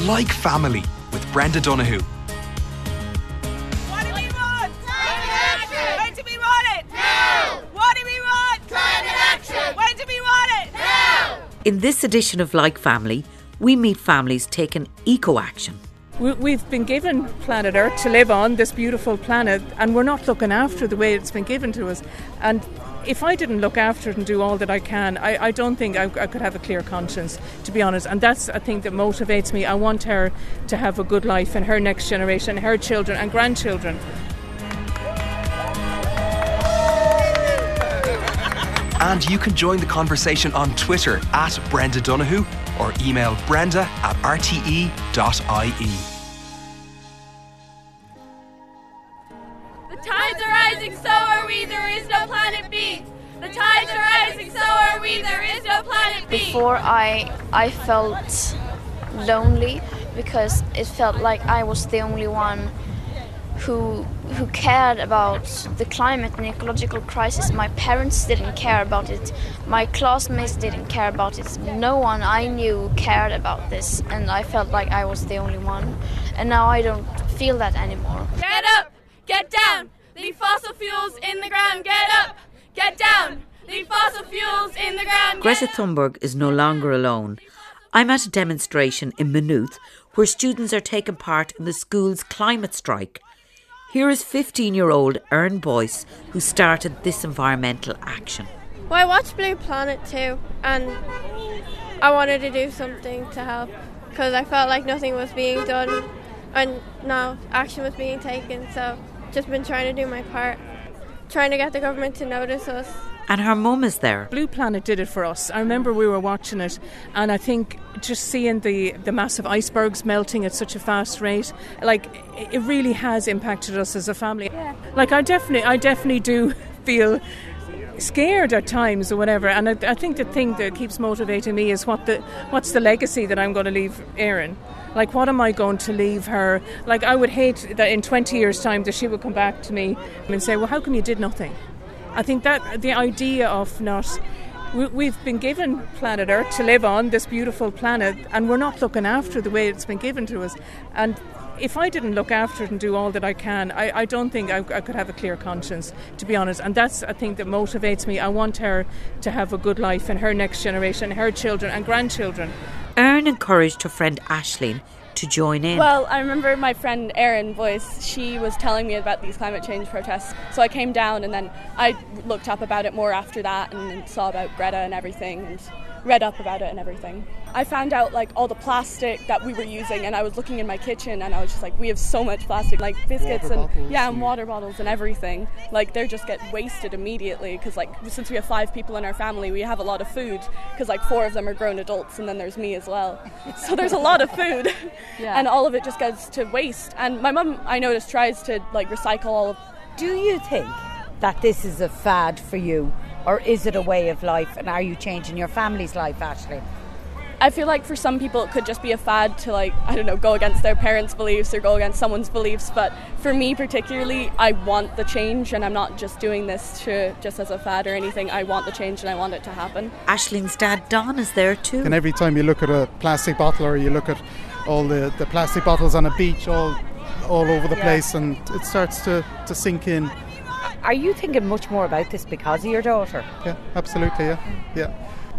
Like Family with Brenda Donohue. What do we want? Climate action! When do we want it? Now! What do we want? Climate action! When do we want it? Now! In this edition of Like Family, we meet families taking eco action. We- We've been given planet Earth to live on, this beautiful planet, and we're not looking after the way it's been given to us. And if I didn't look after it and do all that I can, I, I don't think I, I could have a clear conscience, to be honest. And that's a thing that motivates me. I want her to have a good life and her next generation, her children and grandchildren. And you can join the conversation on Twitter at Brenda Donohue or email brenda at rte.ie. The tides are rising, so are we. There is no planet B. The tides are rising, so are we. There is no planet B. Before I I felt lonely because it felt like I was the only one who who cared about the climate and ecological crisis. My parents didn't care about it. My classmates didn't care about it. No one I knew cared about this, and I felt like I was the only one. And now I don't feel that anymore. Get up, get down. Leave fossil fuels in the ground. Get up, get down. Leave fossil fuels in the ground. Greta Thunberg is no longer alone. I'm at a demonstration in Maynooth where students are taking part in the school's climate strike. Here is 15 year old Erin Boyce, who started this environmental action. Well, I watched Blue Planet too, and I wanted to do something to help because I felt like nothing was being done and no action was being taken. So, just been trying to do my part, trying to get the government to notice us. And her mum is there. Blue Planet did it for us. I remember we were watching it, and I think just seeing the, the massive icebergs melting at such a fast rate, like it really has impacted us as a family. Like I definitely, I definitely do feel scared at times or whatever. And I, I think the thing that keeps motivating me is what the what's the legacy that I'm going to leave Erin. Like, what am I going to leave her? Like, I would hate that in 20 years' time that she would come back to me and say, "Well, how come you did nothing?" I think that the idea of not we- we've been given planet Earth to live on this beautiful planet, and we're not looking after the way it's been given to us. And if I didn't look after it and do all that I can, I, I don't think I, I could have a clear conscience, to be honest. And that's a thing that motivates me. I want her to have a good life and her next generation, her children and grandchildren. Erin encouraged her friend Ashleen to join in. Well, I remember my friend Erin Boyce, she was telling me about these climate change protests. So I came down and then I looked up about it more after that and saw about Greta and everything and read up about it and everything. I found out like all the plastic that we were using and I was looking in my kitchen and I was just like we have so much plastic like biscuits and yeah and water bottles and everything. Like they just get wasted immediately because like since we have five people in our family we have a lot of food because like four of them are grown adults and then there's me as well. So there's a lot of food. And all of it just goes to waste. And my mum I noticed tries to like recycle all of Do you think that this is a fad for you, or is it a way of life? And are you changing your family's life, Ashley? I feel like for some people it could just be a fad to like I don't know go against their parents' beliefs or go against someone's beliefs. But for me particularly, I want the change, and I'm not just doing this to just as a fad or anything. I want the change, and I want it to happen. Ashleen's dad Don is there too. And every time you look at a plastic bottle or you look at all the, the plastic bottles on a beach all all over the place and it starts to, to sink in. Are you thinking much more about this because of your daughter? Yeah, absolutely, yeah. Yeah.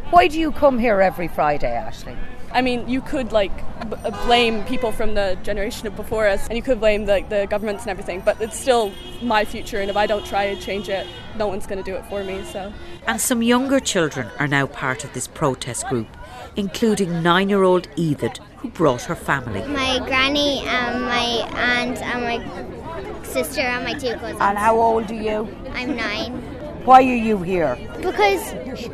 Why do you come here every Friday, Ashley? I mean, you could like b- uh, blame people from the generation before us, and you could blame the, the governments and everything, but it's still my future, and if I don't try and change it, no one's going to do it for me. So. And some younger children are now part of this protest group, including nine year old Edith, who brought her family. My granny and my aunt and my sister and my two cousins. And how old are you? I'm nine. Why are you here? Because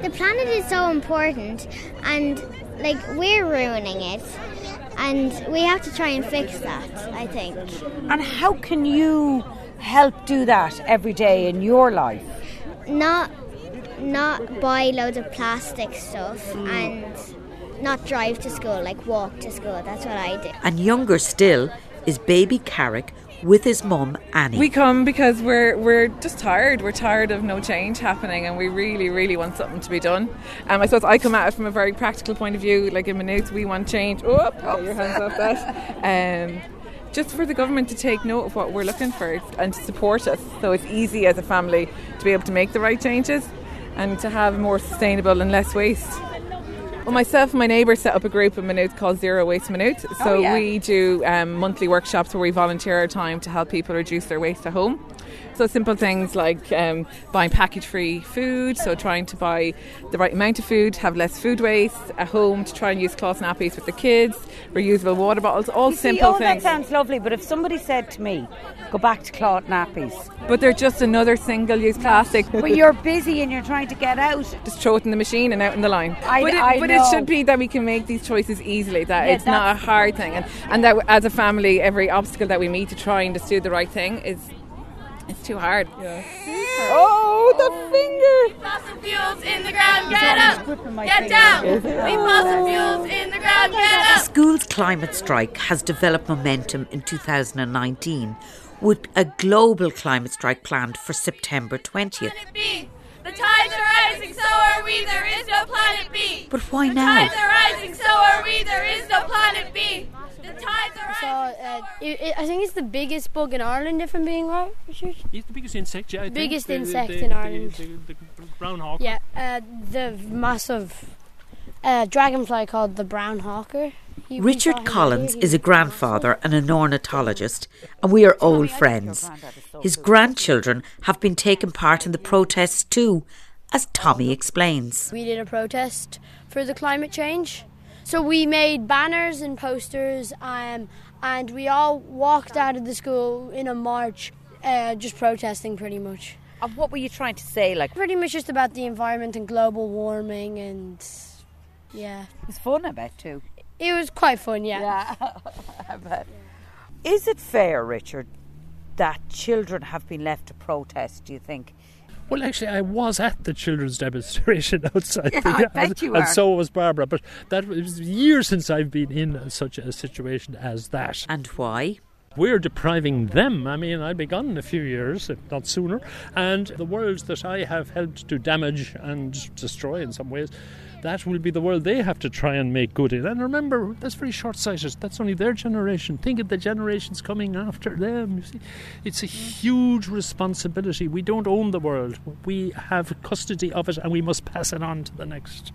the planet is so important and like we're ruining it and we have to try and fix that, I think. And how can you help do that every day in your life? Not not buy loads of plastic stuff mm. and not drive to school, like walk to school. That's what I do. And younger still is baby Carrick, with his mum, Annie. We come because we're we're just tired. We're tired of no change happening, and we really, really want something to be done. Um, I suppose I come at it from a very practical point of view. Like in Maynooth, we want change. Oh, get your hands off that. Um, just for the government to take note of what we're looking for and to support us, so it's easy as a family to be able to make the right changes and to have more sustainable and less waste. Well, myself and my neighbour set up a group in Maynooth called Zero Waste Maynooth. So Oh, yeah. we do um, monthly workshops where we volunteer our time to help people reduce their waste at home. So simple things like um, buying package-free food, so trying to buy the right amount of food, have less food waste at home, to try and use cloth nappies with the kids, reusable water bottles, all You see, simple oh, that things. sounds lovely, but if somebody said to me, go back to cloth nappies, But they're just another single-use plastic. but you're busy and you're trying to get out. just throw it in the machine and out in the line. I- but it, I but know. it should be that we can make these choices easily. That Yeah, it's not a hard thing, and and that as a family, every obstacle that we meet to try and just do the right thing is it's too hard. Oh, the finger! Fossil fuels in the ground, get up! Get down! Leave fossil fuels in the ground, get The up! school's climate strike has developed momentum in 2019 with a global climate strike planned for September 20th. The tides are rising, so are we. There is no planet B. But why the now? tides are rising, so are we. There is no planet B. The tides are So, uh, it, it, I think it's the biggest bug in Ireland, if I'm being right, Richard. It's the biggest insect, yeah. I think. Biggest The- the- insect the- in the- Ireland. The, the, brown hawk. Yeah, uh, the massive uh, dragonfly called the brown hawker. He- Richard Collins is a grandfather and an ornithologist, and we are old friends. His grandchildren have been taking part in the protests too, as Tommy explains. We did a protest for the climate change. So we made banners and posters, um, and we all walked out of the school in a march, uh, just protesting pretty much. And what were you trying to say? Like, Pretty much just about the environment and global warming, and yeah, it was fun, I bet, too. it was quite fun. Yeah. I bet. Is it fair, Richard, that children have been left to protest, do you think? Well, actually, I was at the children's demonstration outside. Yeah, the, I bet and, you and were. so was Barbara. But that was years since I've been in such a situation as that. And why? We're depriving them. I mean, I'll be gone in a few years, if not sooner. And the worlds that I have helped to damage and destroy in some ways, that will be the world they have to try and make good in. And remember, that's very short sighted. That's only their generation. Think of the generations coming after them. You see, it's a huge responsibility. We don't own the world. We have custody of it and we must pass it on to the next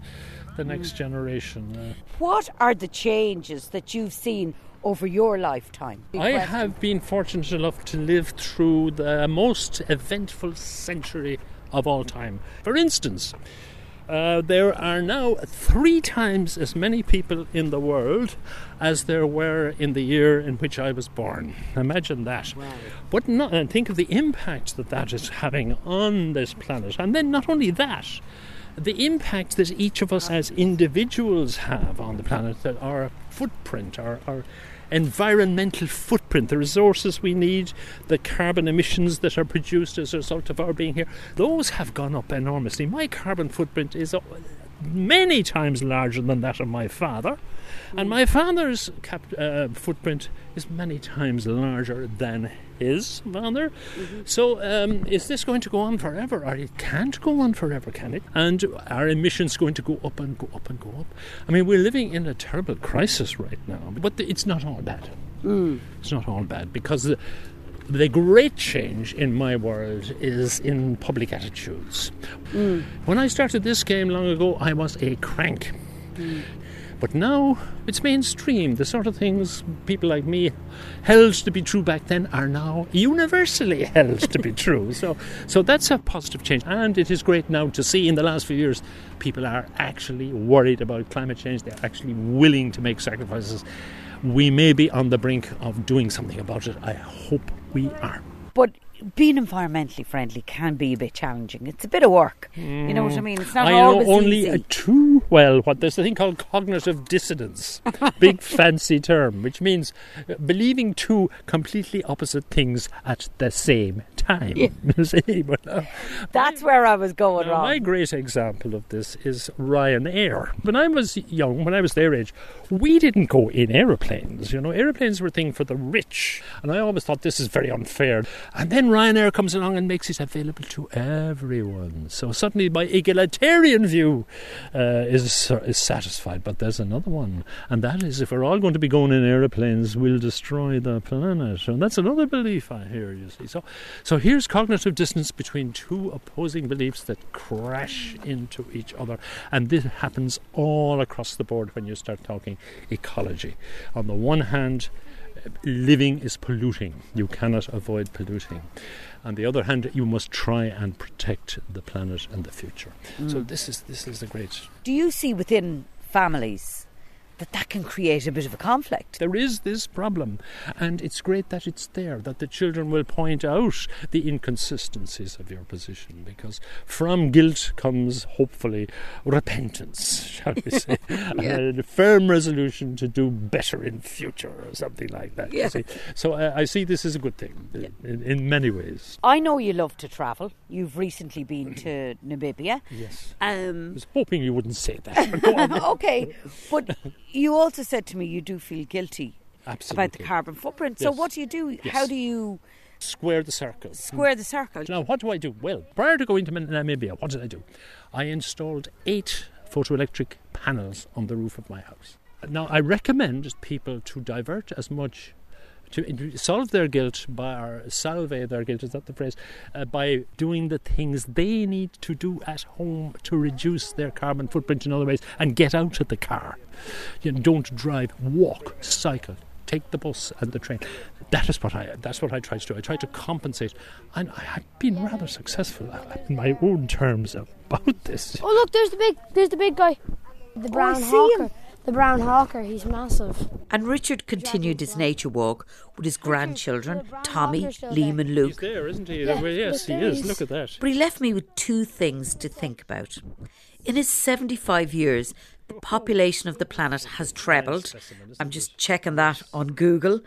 the next generation. Uh, What are the changes that you've seen over your lifetime? I have been fortunate enough to live through the most eventful century of all time. For instance, uh, there are now three times as many people in the world as there were in the year in which I was born. Imagine that. But not, and think of the impact that that is having on this planet. And then not only that, the impact that each of us as individuals have on the planet, that our footprint, our, our environmental footprint, the resources we need, the carbon emissions that are produced as a result of our being here, those have gone up enormously. My carbon footprint is uh, many times larger than that of my father, and my father's cap- uh, footprint is many times larger than his father. So, um, is this going to go on forever? Or it can't go on forever, can it? And are emissions going to go up and go up and go up? I mean, we're living in a terrible crisis right now, but it's not all bad. It's not all bad because the, the great change in my world is in public attitudes. When I started this game long ago, I was a crank. But now it's mainstream. The sort of things people like me held to be true back then are now universally held to be true. So, so that's a positive change. And it is great now to see in the last few years people are actually worried about climate change. They're actually willing to make sacrifices. We may be on the brink of doing something about it. I hope we are. But being environmentally friendly can be a bit challenging. It's a bit of work. You know what I mean? It's not I know always only easy. too well what there's a thing called cognitive dissonance, big fancy term, which means uh, believing two completely opposite things at the same time. you see, but now, That's where I was going wrong. my great example of this is Ryanair. When I was young, when I was their age, we didn't go in aeroplanes. You know, aeroplanes were a thing for the rich, and I always thought this is very unfair. And then Ryanair comes along and makes it available to everyone. So suddenly, my egalitarian view uh, is is satisfied. But there's another one, and that is if we're all going to be going in aeroplanes, we'll destroy the planet, and that's another belief I hear. You see, so so here's cognitive dissonance between two opposing beliefs that crash into each other, and this happens all across the board when you start talking ecology. On the one hand, living is polluting. You cannot avoid polluting. On the other hand, you must try and protect the planet and the future. So Mm. this is this is the great Do you see within families that that can create a bit of a conflict? There is this problem, and it's great that it's there, that the children will point out the inconsistencies of your position, because from guilt comes hopefully repentance, shall we say, and a firm resolution to do better in future, or something like that. Yeah. So I, I see this as a good thing in, in many ways. I know you love to travel. You've recently been to Namibia. Yes. Um, I was hoping you wouldn't say that. but go on. okay, but you also said to me you do feel guilty about the carbon footprint. So Yes. what do you do? Yes. How do you Square the circle. square the circle? Now, what do I do? Well, prior to going to Namibia, what did I do? I installed eight photoelectric panels on the roof of my house. Now, I recommend people to divert as much. To solve their guilt by or salve their guilt is that the phrase uh, by doing the things they need to do at home to reduce their carbon footprint in other ways and get out of the car. You know, don't drive, walk, cycle, take the bus and the train. That is what I. That's what I try to do. I try to compensate, and I have been rather successful in my own terms about this. Oh look, there's the big, there's the big guy, the brown see hawker. him. The brown hawker, he's massive. And Richard continued his nature walk with his grandchildren, Tommy, Liam, and He's Luke. there, isn't he? Yeah, Well, yes, he there is. he is. Look at that. But he left me with two things to think about. In his 75 years, the population of the planet has trebled. I'm just checking that on Google.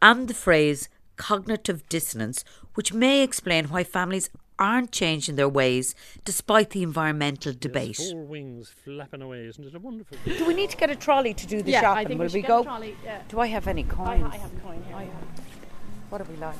And the phrase cognitive dissonance, which may explain why families aren't changing their ways despite the environmental debate. Four wings flapping away, isn't it a wonderful? Do we need to get a trolley to do the Yeah, I shopping? think Will we we get go? a trolley, yeah. Do I have any coins? I have a coin here. What are we like?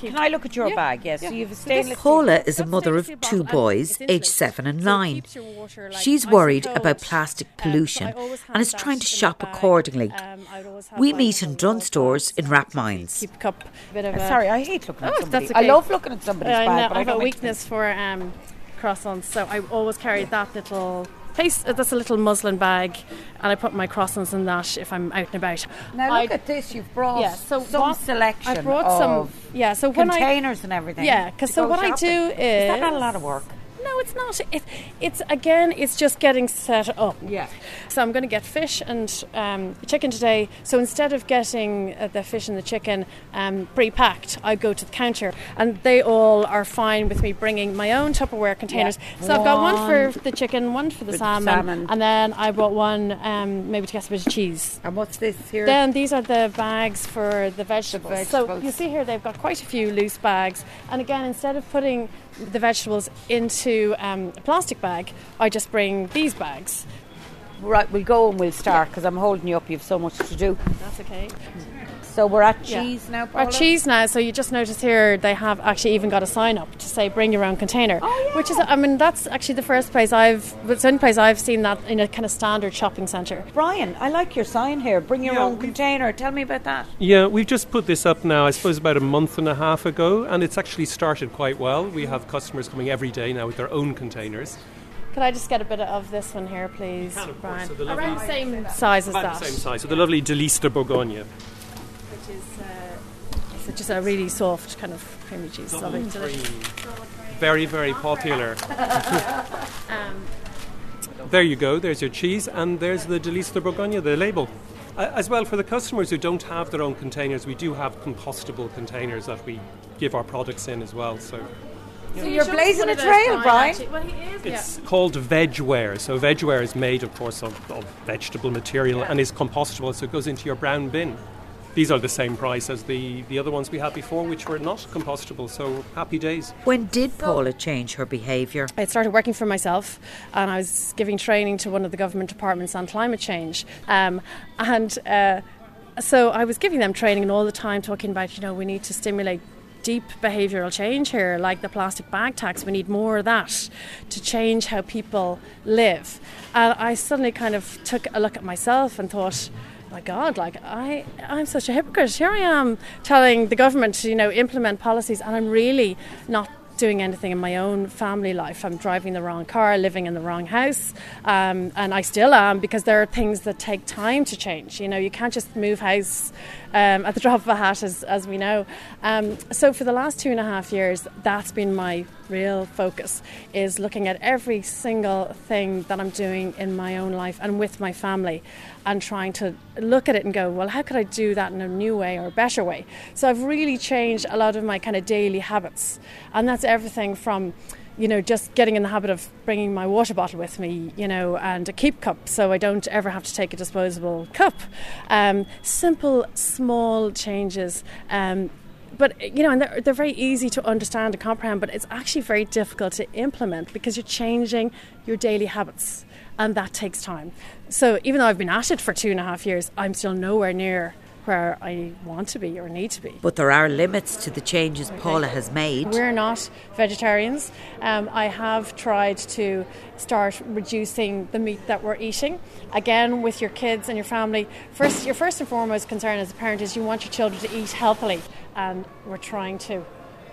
Can I look at your Yeah, bag? Yes. yeah. So you have a So stainless. Paula is a mother of two boys, aged seven and nine. keeps water, like, She's worried cold. about plastic Um, so pollution and is trying to shop accordingly. Um, I would always have We meet in little Dunnes Stores in Rathmines. Keep cup, bit of Uh, a, sorry, I hate looking at Oh, somebody. I love looking at somebody's I, bag, know, but I I have a weakness for um, croissants, so I always carry that little place. uh, That's a little muslin bag, and I put my croissants in that if I'm out and about. Now I- look at this. You've brought yeah, so some selection I brought of some. Yeah, so when I containers and everything. Yeah, because so what I do is that not a lot of work. No, it's not. It, it's again, it's just getting set up. Yeah. So I'm going to get fish and um, chicken today. So instead of getting uh, the fish and the chicken um, pre-packed, I go to the counter, and they all are fine with me bringing my own Tupperware containers. So I've got one One for the chicken, one for the salmon, salmon. and then I bought one um, maybe to get a bit of cheese. And what's this here? Then these are the bags for the vegetables. So vegetables. you see here they've got quite a few loose bags. And again, instead of putting the vegetables into um, a plastic bag, I just bring these bags. right, we'll go and we'll start because I'm holding you up. You have so much to do. That's okay. So we're at Yeah. cheese now, Our Paula? cheese now, so you just notice here they have actually even got a sign up to say bring your own container. Oh, Which is, I mean, that's actually the first place I've, it's the only place I've seen that in a kind of standard shopping centre. Brian, I like your sign here. Bring your Yeah, own container. Tell me about that. Yeah, we've just put this up now, I suppose about a month and a half ago, and it's actually started quite well. We have customers coming every day now with their own containers. Could I just get a bit of this one here, please, can, of course. Brian? So the Around the same size as About that. the same size. So the lovely Délice de Bourgogne. Which is uh, it's just a really soft kind of creamy cheese. Lovely. delicious. Very, very popular. Um, There you go, there's your cheese, and there's the Délice de Bourgogne, the label. Uh, as well, for the customers who don't have their own containers, we do have compostable containers that we give our products in as well. So So you're blazing a trail, Brian. Well, he is. It's called vegware. So vegware is made, of course, of, of vegetable material and is compostable, so it goes into your brown bin. These are the same price as the, the other ones we had before, which were not compostable. So happy days. When did Paula change her behaviour? I started working for myself and I was giving training to one of the government departments on climate change. Um, and uh, so I was giving them training and all the time, talking about, you know, we need to stimulate deep behavioural change here, like the plastic bag tax. We need more of that to change how people live. And I suddenly kind of took a look at myself and thought, my God, like I, I'm such a hypocrite. Here I am telling the government to, you know, implement policies, and I'm really not doing anything in my own family life. I'm driving the wrong car, living in the wrong house, um, and I still am because there are things that take time to change. You know, you can't just move house um, at the drop of a hat, as, as we know. Um, so for the last two and a half years, that's been my real focus is looking at every single thing that I'm doing in my own life and with my family and trying to look at it and go, well, how could I do that in a new way or a better way? So I've really changed a lot of my kind of daily habits. And that's everything from you know, just getting in the habit of bringing my water bottle with me, you know, and a keep cup so I don't ever have to take a disposable cup. Um, simple, small changes. Um, but you know, and they're, they're very easy to understand and comprehend, but it's actually very difficult to implement because you're changing your daily habits, and that takes time. So even though I've been at it for two and a half years, I'm still nowhere near where I want to be or need to be. But there are limits to the changes okay. Paula has made. We're not vegetarians. Um, I have tried to start reducing the meat that we're eating. Again, with your kids and your family, first, your first and foremost concern as a parent is you want your children to eat healthily, and we're trying to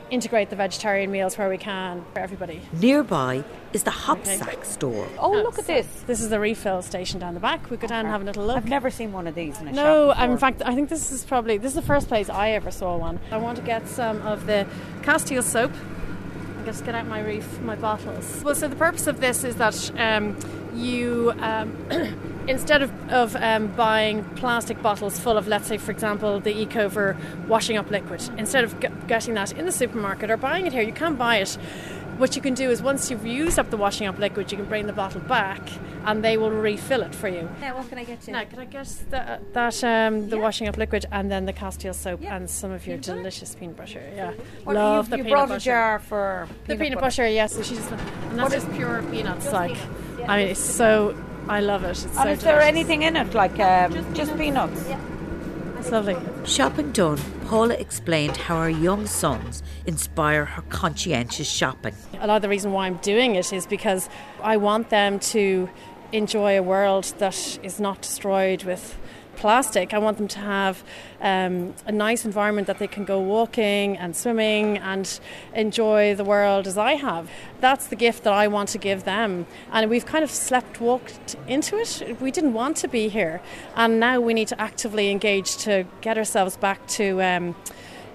integrate the vegetarian meals where we can for everybody. Nearby is the Hopsack okay. store. Oh, look at this. This is the refill station down the back. We go down and have a little look. I've never seen one of these in a no, shop. No, in fact, I think this is probably this is the first place I ever saw one. I want to get some of the Castile soap. I just get out my reef, my bottles. Well, so the purpose of this is that um, you. Um, instead of, of um, buying plastic bottles full of, let's say, for example, the Ecover washing up liquid, instead of g- getting that in the supermarket or buying it here, you can buy it. What you can do is once you've used up the washing up liquid, you can bring the bottle back and they will refill it for you. Yeah, what can I get you? Now, can I get the, that um, the yeah. washing up liquid and then the Castile soap yeah. and some of your peanut delicious butter? peanut butter? Yeah, what love you, the you peanut brought butter. a jar for the peanut, peanut butter. butter. Yes, so she's and that's just pure peanuts. Just like, peanuts. Yeah, I mean, it's so I love it. It's and so is delicious. there anything in it, like um, just, just peanuts? Yeah. It's lovely. Shopping done, Paula explained how her young sons inspire her conscientious shopping. A lot of the reason why I'm doing it is because I want them to enjoy a world that is not destroyed with plastic. I want them to have um, a nice environment that they can go walking and swimming and enjoy the world as I have. That's the gift that I want to give them. And we've kind of slept walked into it. We didn't want to be here. And now we need to actively engage to get ourselves back to. Um,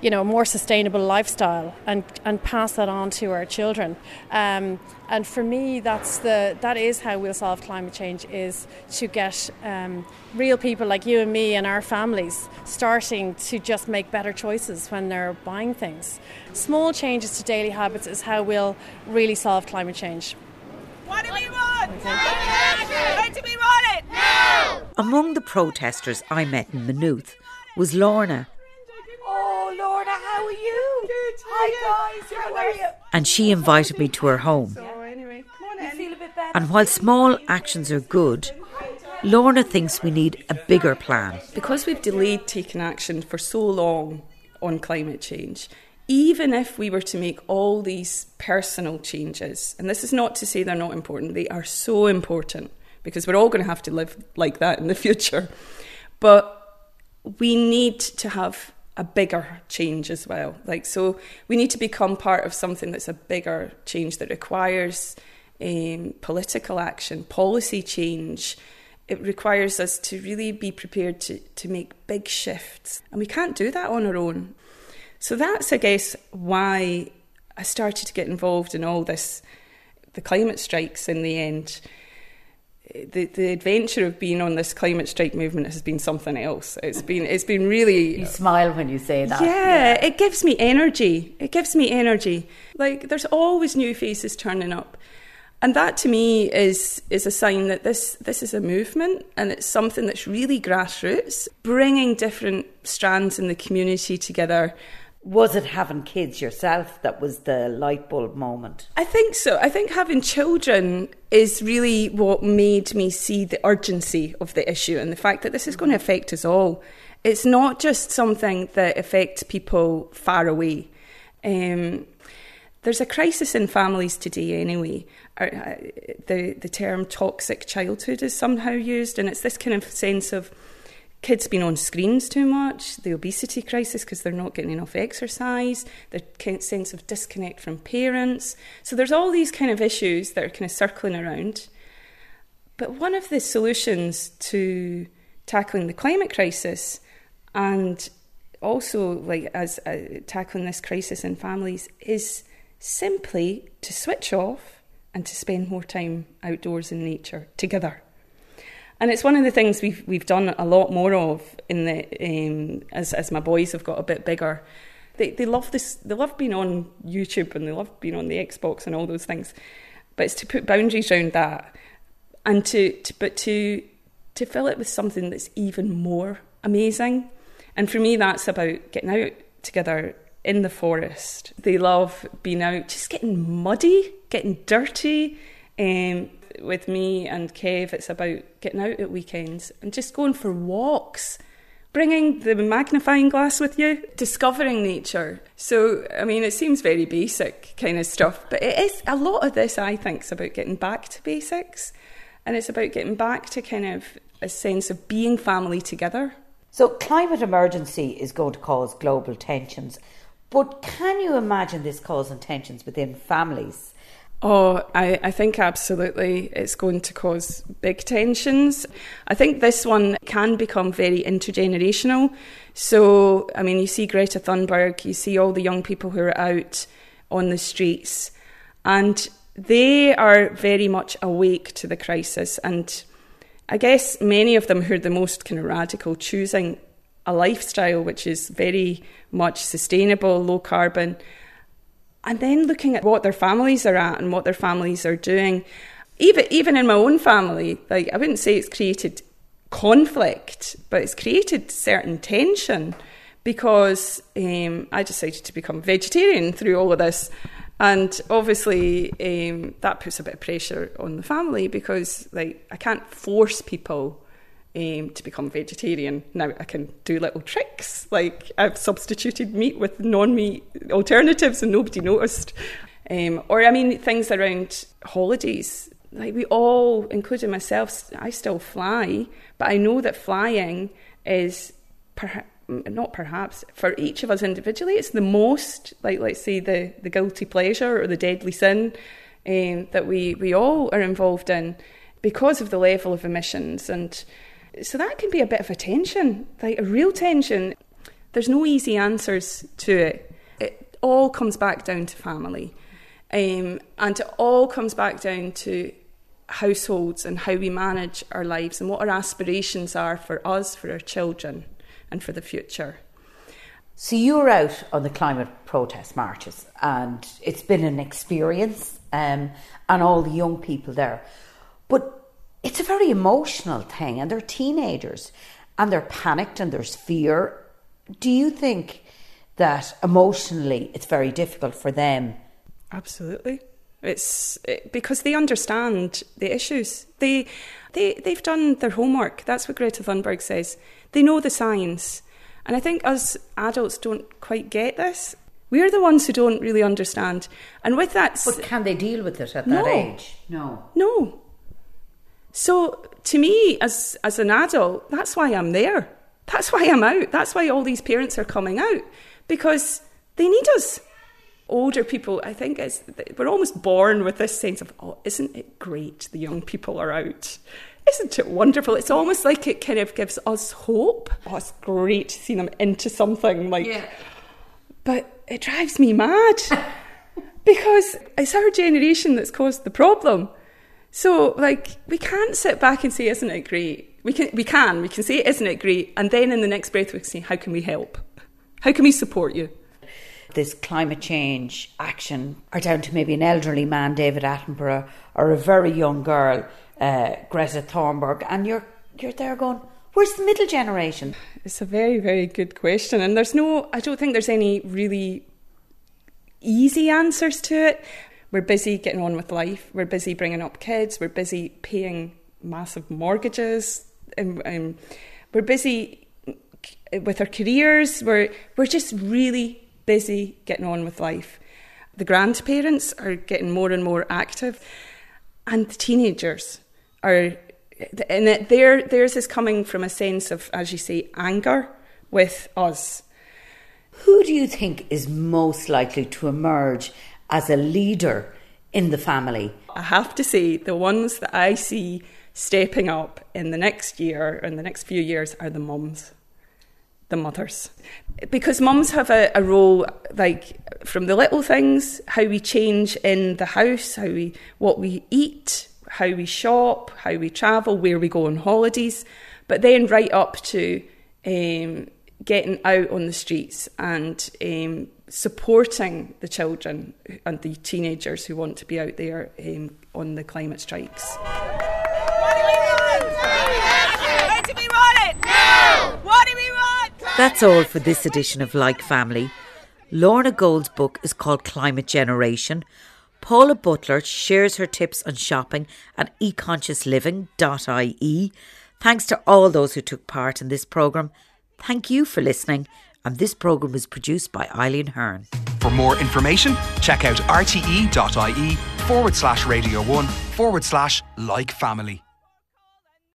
you know, a more sustainable lifestyle and, and pass that on to our children. Um, and for me, that's the that is how we'll solve climate change is to get um, real people like you and me and our families starting to just make better choices when they're buying things. Small changes to daily habits is how we'll really solve climate change. What do we want? When do we want it? Now! Among the protesters I met in Maynooth was Lorna, Oh, Lorna, how are you? Good. Hi, guys. How are you? and she invited me to her home. And while small actions are good, Lorna thinks we need a bigger plan. Because we've delayed taking action for so long on climate change, even if we were to make all these personal changes, and this is not to say they're not important, they are so important because we're all going to have to live like that in the future. But we need to have a bigger change as well. Like so, we need to become part of something that's a bigger change that requires um, political action, policy change. It requires us to really be prepared to, to make big shifts, and we can't do that on our own. So that's, I guess, why I started to get involved in all this, the climate strikes in the end the the adventure of being on this climate strike movement has been something else. It's been it's been really You smile when you say that. yeah, it gives me energy. It gives me energy. Like there's always new faces turning up. And that to me is is a sign that this this is a movement and it's something that's really grassroots, bringing different strands in the community together. Was it having kids yourself that was the light bulb moment? I think so. I think having children is really what made me see the urgency of the issue and the fact that this is going to affect us all. It's not just something that affects people far away. Um, there's a crisis in families today, anyway. Uh, the the term toxic childhood is somehow used, and it's this kind of sense of kids being on screens too much, the obesity crisis because they're not getting enough exercise, the sense of disconnect from parents. So there's all these kind of issues that are kind of circling around. But one of the solutions to tackling the climate crisis and also like as uh, tackling this crisis in families is simply to switch off and to spend more time outdoors in nature together. And it's one of the things we've we've done a lot more of in the um, as as my boys have got a bit bigger. They they love this. They love being on YouTube and they love being on the Xbox and all those things. But it's to put boundaries around that, and to, to but to to fill it with something that's even more amazing. And for me, that's about getting out together in the forest. They love being out, just getting muddy, getting dirty. Um, with me and Kev, it's about getting out at weekends and just going for walks, bringing the magnifying glass with you, discovering nature. So, I mean, it seems very basic kind of stuff, but it is a lot of this, I think, is about getting back to basics and it's about getting back to kind of a sense of being family together. So, climate emergency is going to cause global tensions, but can you imagine this causing tensions within families? Oh, I, I think absolutely it's going to cause big tensions. I think this one can become very intergenerational. So, I mean, you see Greta Thunberg, you see all the young people who are out on the streets, and they are very much awake to the crisis. And I guess many of them who are the most kind of radical, choosing a lifestyle which is very much sustainable, low carbon and then looking at what their families are at and what their families are doing. Even even in my own family, like I wouldn't say it's created conflict, but it's created certain tension because um, I decided to become vegetarian through all of this. And obviously, um, that puts a bit of pressure on the family because, like, I can't force people um, to become vegetarian. Now I can do little tricks, like I've substituted meat with non-meat alternatives, and nobody noticed. Um, or I mean, things around holidays. Like we all, including myself, I still fly, but I know that flying is perhaps not perhaps for each of us individually. It's the most like let's say the the guilty pleasure or the deadly sin um, that we we all are involved in because of the level of emissions and so that can be a bit of a tension, like a real tension. There's no easy answers to it. It all comes back down to family. Um, and it all comes back down to households and how we manage our lives and what our aspirations are for us, for our children, and for the future. So you were out on the climate protest marches, and it's been an experience, um, and all the young people there. But it's a very emotional thing, and they're teenagers and they're panicked and there's fear. Do you think that emotionally it's very difficult for them? Absolutely. It's it, because they understand the issues. They, they, they've done their homework. That's what Greta Thunberg says. They know the science. And I think us adults don't quite get this. We're the ones who don't really understand. And with that. But can they deal with it at no, that age? No. No. So to me, as as an adult, that's why I'm there. That's why I'm out. That's why all these parents are coming out because they need us. Older people, I think, it's, we're almost born with this sense of, oh, isn't it great? The young people are out. Isn't it wonderful? It's almost like it kind of gives us hope. Oh, it's great to see them into something like. Yeah. But it drives me mad because it's our generation that's caused the problem. So, like, we can't sit back and say, "Isn't it great?" We can, we can, we can say, "Isn't it great?" And then in the next breath, we can say, "How can we help? How can we support you?" this climate change action are down to maybe an elderly man, David Attenborough, or a very young girl, uh, Greta Thunberg, and you're you're there going, where's the middle generation? It's a very very good question, and there's no, I don't think there's any really easy answers to it. We're busy getting on with life. We're busy bringing up kids. We're busy paying massive mortgages. And, and we're busy with our careers. We're we're just really busy getting on with life. The grandparents are getting more and more active, and the teenagers are. And there, theirs is coming from a sense of, as you say, anger with us. Who do you think is most likely to emerge as a leader in the family? I have to say, the ones that I see stepping up in the next year, in the next few years, are the mums the mothers. Because mums have a, a, role, like from the little things, how we change in the house, how we what we eat, how we shop, how we travel, where we go on holidays, but then right up to um, getting out on the streets and um, supporting the children and the teenagers who want to be out there um, on the climate strikes. That's all for this edition of Like Family. Lorna Gold's book is called Climate Generation. Paula Butler shares her tips on shopping at econsciousliving.ie. Thanks to all those who took part in this programme. Thank you for listening. And this programme was produced by Eileen Hearn. For more information, check out rte.ie forward slash radio 1 forward slash like family.